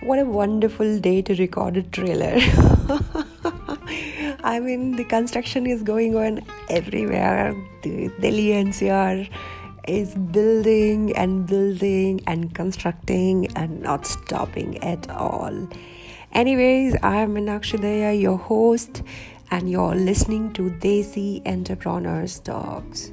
what a wonderful day to record a trailer. I mean, the construction is going on everywhere. The Delhi NCR is building and building and constructing and not stopping at all. Anyways, I'm Minakshi your host, and you're listening to Desi Entrepreneurs Talks.